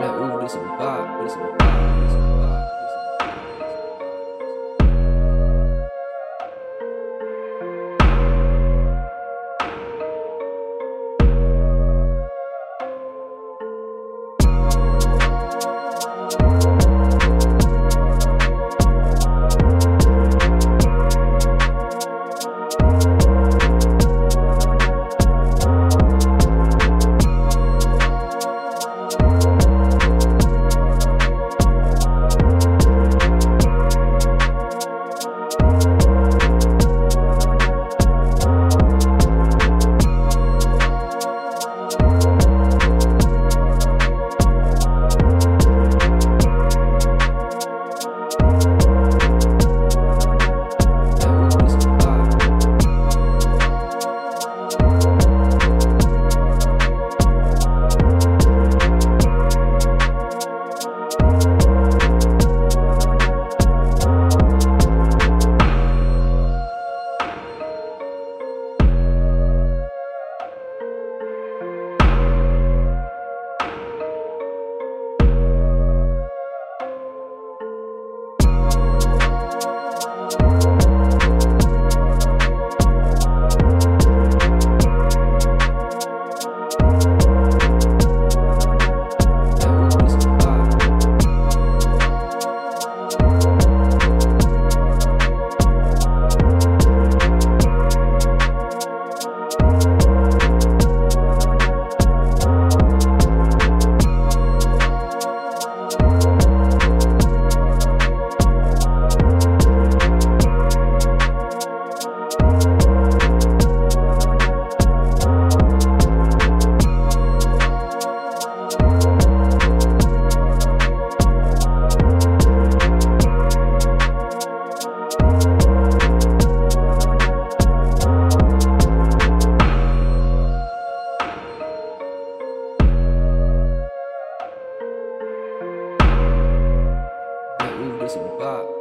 That ooh, this is bop, this is bop, bop. 怎么办？